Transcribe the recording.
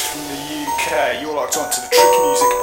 from the UK. You're locked onto the Trick Music